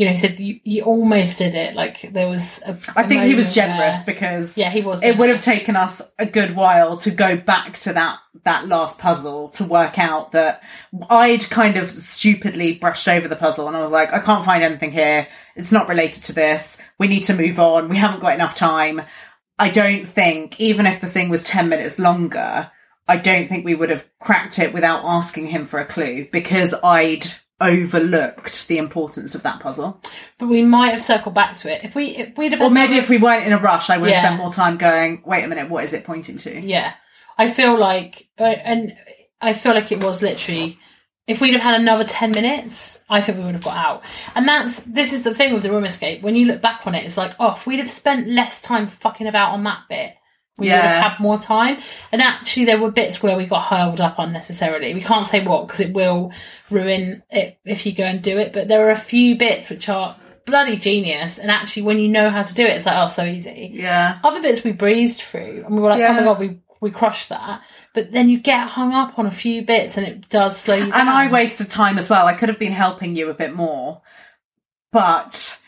You know, he said you, you almost did it. Like there was. A, I a think he was generous where- because Yeah, he was It would have taken us a good while to go back to that that last puzzle to work out that I'd kind of stupidly brushed over the puzzle and I was like, I can't find anything here. It's not related to this. We need to move on. We haven't got enough time. I don't think even if the thing was ten minutes longer, I don't think we would have cracked it without asking him for a clue because I'd overlooked the importance of that puzzle. but we might have circled back to it if we if we'd have Or maybe if we weren't in a rush, I would have Yeah. spent more time going, wait a minute, what is it pointing to? yeah i feel like uh, and i feel like it was literally if we'd have had another 10 minutes i think we would have got out and that's this is the thing with the room escape when you look back on it it's like oh if we'd have spent less time fucking about on that bit we would have had more time and actually there were bits where we got hurled up unnecessarily we can't say what because it will ruin it if you go and do it but there are a few bits which are bloody genius and actually when you know how to do it it's like oh so easy Yeah. other bits we breezed through and we were like, oh my god, we we crushed that. But then you get hung up on a few bits and it does slow you down. And I wasted time as well. I could have been helping you a bit more. But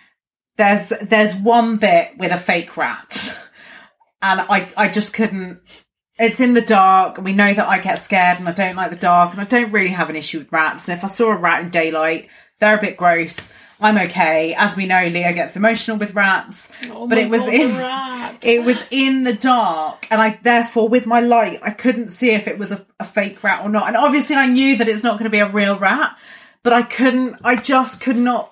there's there's one bit with a fake rat. [LAUGHS] And I I just couldn't it's in the dark and we know that I get scared and I don't like the dark and I don't really have an issue with rats. And if I saw a rat in daylight, they're a bit gross. I'm okay. As we know, Leah gets emotional with rats. Oh but it was God, in the it was in the dark and i therefore with my light i couldn't see if it was a, a fake rat or not and obviously i knew that it's not going to be a real rat but i couldn't i just could not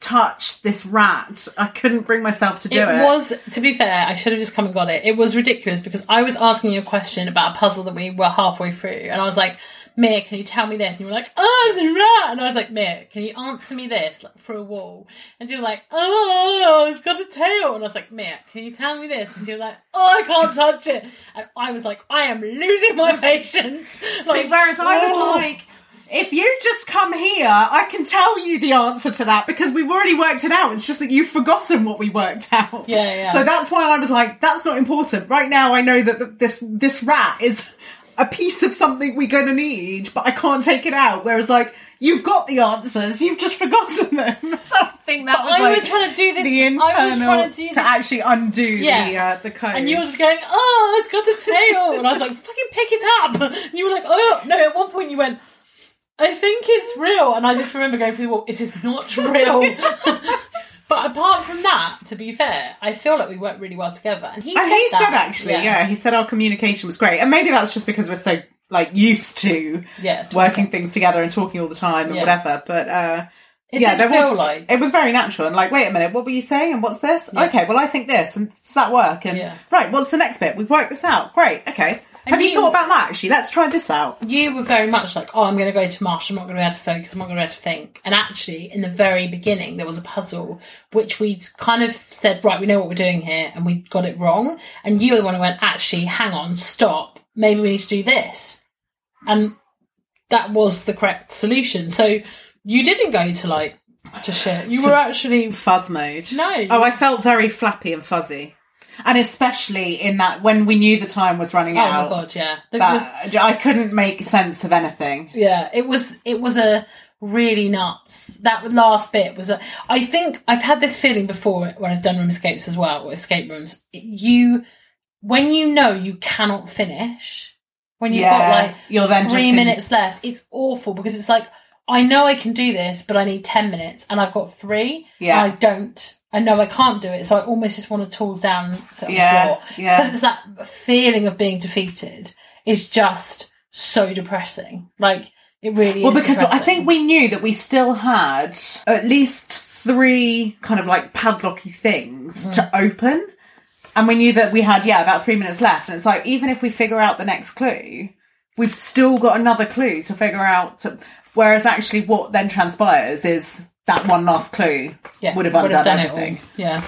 touch this rat i couldn't bring myself to do it, it was, to be fair, I should have just come and got it. It was ridiculous because I was asking you a question about a puzzle that we were halfway through, and I was like, Mia, can you tell me this? And you were like, oh, it's a rat. And I was like, Mia, can you answer me this, like, for a wall? And you were like, oh, it's got a tail. And I was like, Mia, can you tell me this? And you were like, oh, I can't touch it. And I was like, I am losing my [LAUGHS] patience. See, whereas i oh. was like if you just come here, I can tell you the answer to that because we've already worked it out. It's just that you've forgotten what we worked [LAUGHS] out. Yeah, yeah. So that's why I was like, that's not important. Right now, I know that th- this this rat is a piece of something we're going to need, but I can't take it out. Whereas, like, you've got the answers, you've just [LAUGHS] forgotten them. [LAUGHS] So I think that But was I like was trying to do this- the I internal was trying to do this- actually undo Yeah. the uh, the code. And you were just going, oh, it's got a tail. And I was like, fucking pick it up. And you were like, oh, no, at one point you went, I think it's real. And I just remember going through the wall, it is not [LAUGHS] real. but apart from that, to be fair, I feel like we worked really well together. And he And said he that. said actually, yeah. he said our communication was great, and maybe that's just because we're so like used to Yeah. working things together and talking all the time and Yeah. whatever. But uh, It yeah, did there feel was like. it was very natural and like, wait a minute, what were you saying and what's this? Yeah. Okay, well I think this and does that work? And Yeah. right, what's the next bit? We've worked this out. Great, okay. And Have you, you- thought about that actually? Let's try this out. you were very much like, oh, I'm going to go to Marsh. I'm not going to be able to focus. I'm not going to be able to think. And actually, in the very beginning, there was a puzzle which we'd kind of said, right, we know what we're doing here, and we got it wrong. And you were the one who went, actually, hang on, stop. Maybe we need to do this. And that was the correct solution. So you didn't go to like to shit. You were actually Fuzz mode. No. Oh, I felt very flappy and fuzzy. And especially in that when we knew the time was running oh out. Oh my god, yeah. The- the- I couldn't make sense of anything. Yeah, it was it was a really nuts. That last bit was a. I think I've had this feeling before when I've done room escapes as well, or escape rooms. You, when you know you cannot finish, when you've got like you're then three in- minutes left, it's awful because it's like I know I can do this, but I need ten minutes, and I've got three. Yeah. and I don't. I know I can't do it, so I almost just want to tools down Yeah, yeah. because it's that feeling of being defeated is just so depressing. Like it really Well, because I think we knew that we still had at least three kind of like padlocky things Mm. to open. And we knew that we had, yeah, about three minutes left. And it's like, even if we figure out the next clue, we've still got another clue to figure out. To, whereas actually, what then transpires is that one last clue yeah, would have undone done everything. It all. Yeah,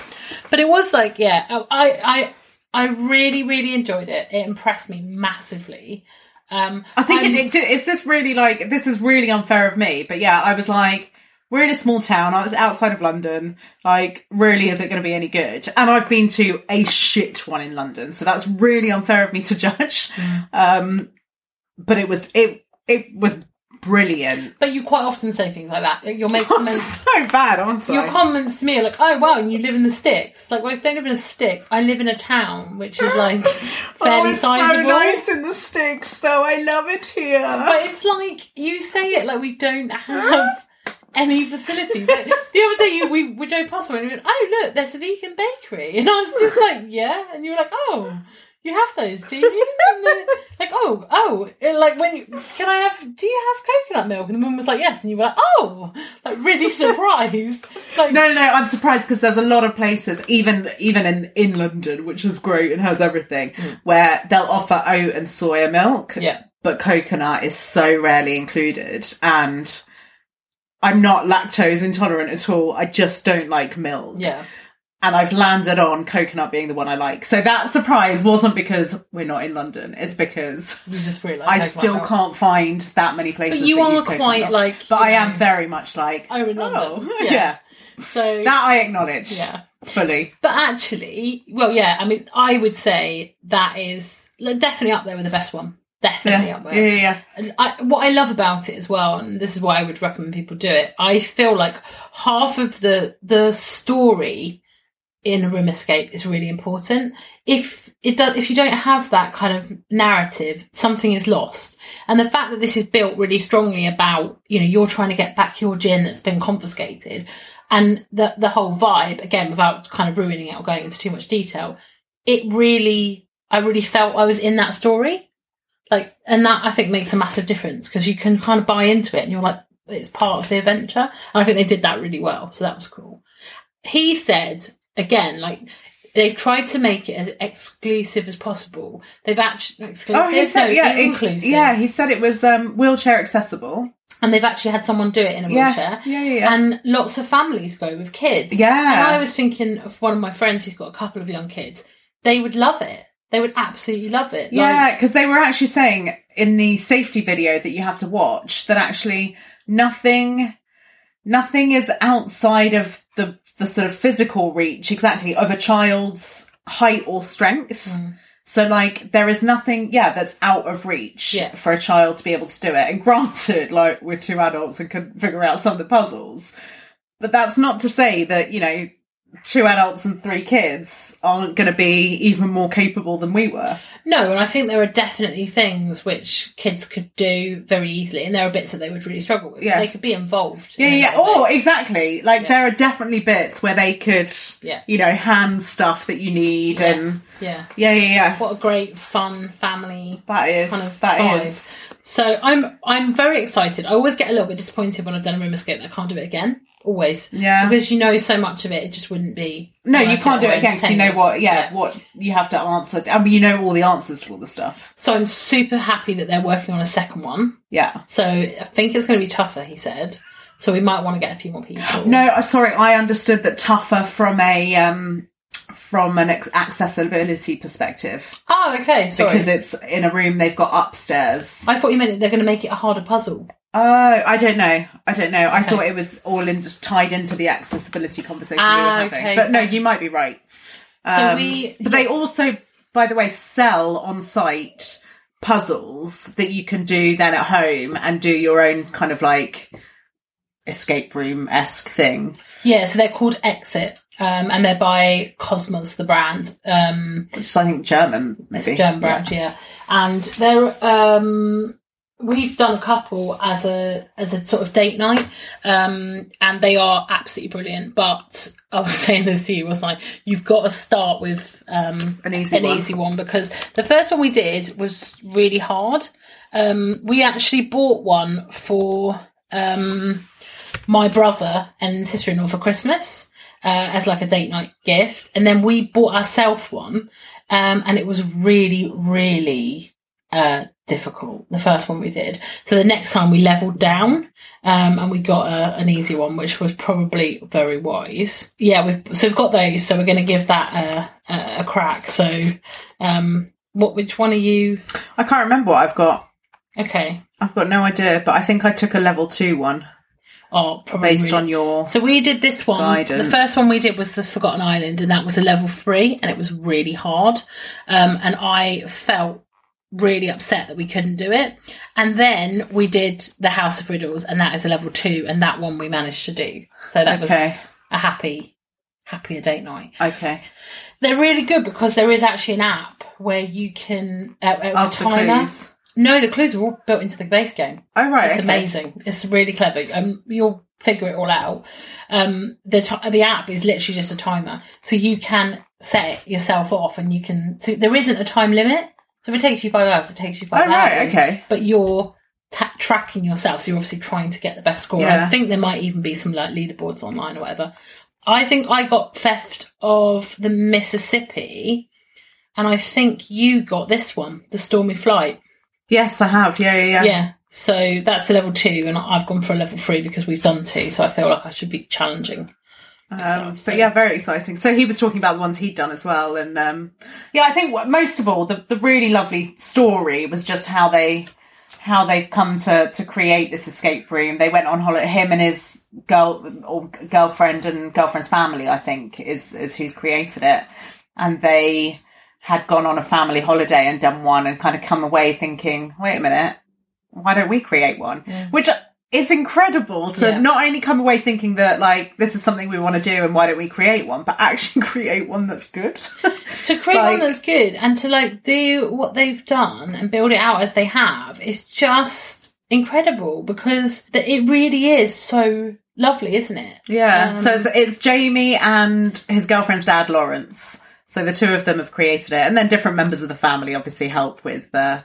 but it was like yeah, I I I really, really enjoyed it. It impressed me massively. Um, I think it, it, did- is this really like this is really unfair of me, but yeah, I was like, we're in a small town. I was outside of London. Like, really, is it going to be any good? And I've been to a shit one in London, so that's really unfair of me to [LAUGHS] judge. Mm. Um, but it was it it was brilliant. but you quite often say things like that. Like, You'll make I'm comments. so bad, aren't I? Your comments to me are like, "Oh wow, and you live in the sticks." Like, well, I don't live in the sticks. I live in a town which is like [LAUGHS] oh, fairly it's sizable. so nice in the sticks, though. I love it here. But it's like you say it like we don't have any facilities. Like, [LAUGHS] the other day, you, we we drove past one and we went, "Oh look, there's a vegan bakery," and I was just like, "Yeah," and you were like, "Oh." You have those, do you? And like, oh, oh, it- like when you, can I have? Do you have coconut milk? And the mum was like, yes, and you were like, oh, like really [LAUGHS] surprised. Like, No, no, no. I'm surprised because there's a lot of places, even even in in London, which is great and has everything, mm. where they'll offer oat and soya milk, yeah, but coconut is so rarely included. And I'm not lactose intolerant at all. I just don't like milk. yeah. And I've landed on coconut being the one I like. So that surprise wasn't because we're not in London. It's because You just really like I coconut still milk. can't find that many places. But you that are use coconut quite like, But you I am very much like. Oh, in London. Oh, [LAUGHS] Yeah. yeah. So That I acknowledge. yeah. Fully. But actually, well, yeah, I mean, I would say that is definitely up there with the best one. Definitely Yeah. up there. yeah, yeah. And I, what I love about it as well, and this is why I would recommend people do it. I feel like half of the the story in a room escape is really important. If it does, if you don't have that kind of narrative, something is lost. And the fact that this is built really strongly about, you know, you're trying to get back your gin that's been confiscated, and the the whole vibe again, without kind of ruining it or going into too much detail, it really, I really felt I was in that story like and that i think makes a massive difference because you can kind of buy into it and you're like it's part of the adventure and i think they did that really well so that was cool he said again like they've tried to make it as exclusive as possible they've actually exclusive Oh, he said, no, yeah, it- inclusive yeah. He said it was um, wheelchair accessible. and they've actually had someone do it in a Yeah, wheelchair yeah, yeah, yeah. and lots of families go with kids Yeah. and i was thinking of one of my friends who's got a couple of young kids they would love it they would absolutely love it Yeah, because they were actually saying in the safety video that you have to watch that actually nothing, nothing is outside of the the sort of physical reach exactly of a child's height or strength. Mm. So like there is nothing, yeah, that's out of reach Yeah. for a child to be able to do it. And granted, [LAUGHS] like we're two adults and could figure out some of the puzzles, but that's not to say that you know two adults and three kids aren't going to be even more capable than we were. No, and I think there are definitely things which kids could do very easily, and there are bits that they would really struggle with. Yeah. They could be involved. Yeah, in yeah. Oh, exactly. Like Yeah. there are definitely bits where they could, Yeah. you know, hand stuff that you need, and yeah. yeah, yeah, yeah. What a great, fun family That is kind of that vibe. is. So I'm I'm very excited. I always get a little bit disappointed when I've done a room escape and I can't do it again. Always. Yeah. Because you know so much of it, it just wouldn't be. No, you can't do it again because you know what? Yeah, what you have to answer. I mean, you know all the answers to all the stuff. So I'm super happy that they're working on a second one. Yeah. So I think it's going to be tougher, he said. So we might want to get a few more people. No, uh, sorry. I understood that tougher from a um from an accessibility perspective Oh, okay. Sorry. because it's in a room they've got upstairs. I thought you meant they're going to make it a harder puzzle. Oh, I don't know. I don't know. I Okay. thought it was all in, tied into the accessibility conversation we Ah, were having. okay, But no, you might be right. So Um, we, But they also, by the way, sell on site puzzles that you can do then at home and do your own kind of like escape room esque thing. yeah, so they're called Exit, um, and they're by Kosmos, the brand, um, Which is, I think, German, maybe. German brand, yeah. And they're, um, we've done a couple as a as a sort of date night, um, and they are absolutely brilliant. But I was [LAUGHS] saying this to you, was like, you've got to start with um, An easy an one. easy one because the first one we did was really hard. Um, we actually bought one for um, my brother and sister in law for Christmas uh, as like a date night gift, and then we bought ourselves one, um, and it was really, really uh, difficult. The first one we did. So the next time we leveled down, um, and we got a, an easy one, which was probably very wise. Yeah, we've so we've got those. So we're going to give that a, a, a crack. So, um, what which one are you? I can't remember what I've got. Okay. I've got no idea, but I think I took a level two one Oh, probably based on your. So we did this one. Guidance. The first one we did was the Forgotten Island, and that was a level three, and it was really hard. Um, and I felt really upset that we couldn't do it. And then we did the House of Riddles, and that is a level two, and that one we managed to do. So that Okay. was a happy, happier date night. Okay. They're really good because there is actually an app where you can uh, uh, timer. clues. No, the clues are all built into the base game. Oh right. It's okay. amazing. It's really clever. Um, you'll figure it all out. Um, the ti the app is literally just a timer, so you can set it yourself off, and you can. So there isn't a time limit. So if it takes you five hours, it takes you five Oh right. Okay. But you're ta- tracking yourself, so you're obviously trying to get the best score. Yeah. I think there might even be some like leaderboards online or whatever. I think I got theft of the Mississippi, and I think you got this one, the Stormy Flight. Yes, I have. Yeah, yeah, yeah. Yeah. So that's a level two, and I've gone for a level three because we've done two. So I feel like I should be challenging. Um, so- but yeah, very exciting. So he was talking about the ones he'd done as well, and um, yeah, I think what, most of all, the the really lovely story was just how they how they've come to to create this escape room. They went on holiday. Him and his girl or girlfriend and girlfriend's family, I think, is is who's created it, and they had gone on a family holiday and done one, and kind of come away thinking, wait a minute, why don't we create one? Which is incredible to Yeah. not only come away thinking that like this is something we want to do and why don't we create one, but actually [LAUGHS] create one that's good. [LAUGHS] To create Like- one that's good and to like do what they've done and build it out as they have is just incredible because th- it really is so lovely, isn't it? yeah. Um, so it's, it's Jamie and his girlfriend's dad, Lawrence. So the two of them have created it, and then different members of the family obviously help with the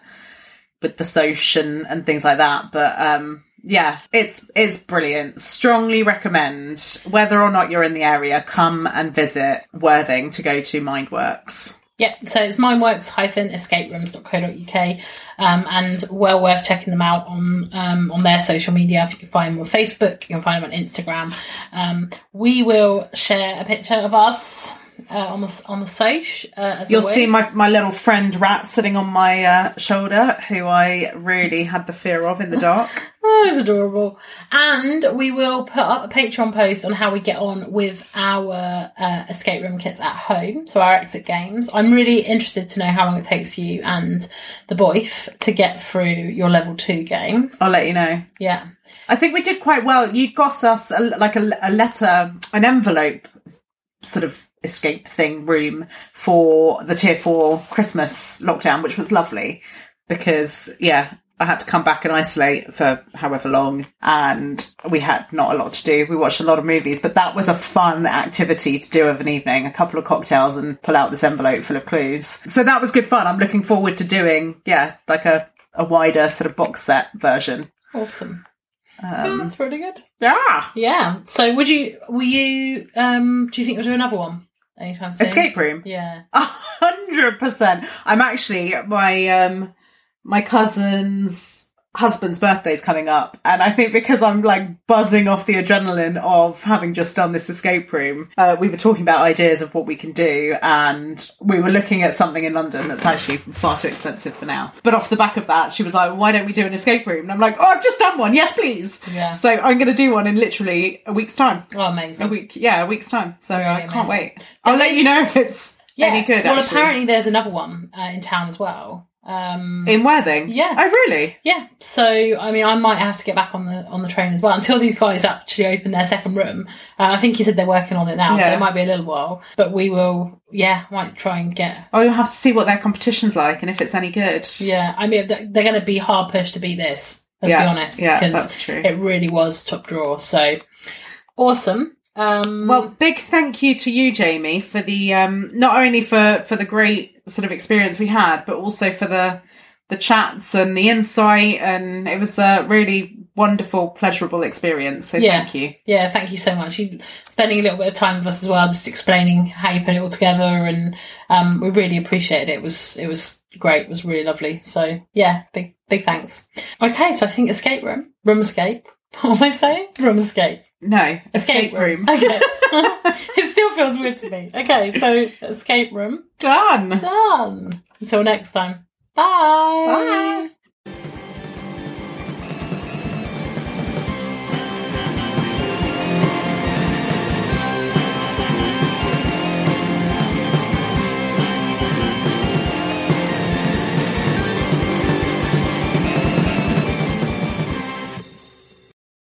with the soch and, and things like that. But um, yeah, it's it's brilliant. Strongly recommend whether or not you're in the area, come and visit Worthing to go to Mindworks. Yeah, so it's mindworks-escaperooms.co.uk um, and well worth checking them out on um, on their social media. You can find them on Facebook, you can find them on Instagram. Um, we will share a picture of us uh, on the on the social. Uh, as You'll always. see my, my little friend Rat sitting on my uh, shoulder, who I really had the fear of in the dark. [LAUGHS] Oh, it's adorable. And we will put up a Patreon post on how we get on with our uh, escape room kits at home, so our exit games. I'm really interested to know how long it takes you and the boyf to get through your level two game. I'll let you know. Yeah. I think we did quite well. You got us a, like a, a letter, an envelope sort of escape thing room for the tier four Christmas lockdown, which was lovely because, yeah, I had to come back and isolate for however long and we had not a lot to do. We watched a lot of movies, but that was a fun activity to do of an evening, a couple of cocktails and pull out this envelope full of clues. So that was good fun. I'm looking forward to doing, yeah, like a, a wider sort of box set version. Awesome. yeah, Um, that's really good. yeah. Yeah. So would you will you um do you think you'll do another one anytime soon? Escape room. Yeah. A hundred percent. I'm actually my um my cousin's husband's birthday's coming up and I think because I'm like buzzing off the adrenaline of having just done this escape room, uh, we were talking about ideas of what we can do and we were looking at something in London that's actually far too expensive for now. But off the back of that, she was like, why don't we do an escape room? And I'm like, oh, I've just done one. Yes, please. Yeah. So I'm going to do one in literally a week's time. Oh, amazing. A week, yeah, a week's time. So I can't amazing. wait. I'll let you know if it's yeah. any good. well, actually. apparently there's another one uh, in town as well. Um, in Worthing. Yeah. Oh, really? yeah. So I mean, I might have to get back on the on the train as well [LAUGHS] until these guys actually open their second room. Uh, I think he said they're working on it now, so it might be a little while. But we will. Yeah, might try and get. Oh, you'll have to see what their competition's like and if it's any good. Yeah, I mean, they're, they're going to be hard pushed to beat this. Let's Yeah, be honest, yeah, because that's true. it really was top draw. So awesome. Um, Well, big thank you to you, Jamie, for the um, not only for for the great sort of experience we had, but also for the the chats and the insight, and it was a really wonderful, pleasurable experience. So Yeah. thank you. Yeah, thank you so much. You spending a little bit of time with us as well, just explaining how you put it all together, and um, we really appreciated it. It was it was great. It was really lovely. So yeah, big big thanks. Okay, so I think escape room, room escape. [LAUGHS] What am I saying? Room escape. No, escape, room. Okay. [LAUGHS] it still feels weird to me. Okay, so escape room Done. done. Until next time. Bye. Bye.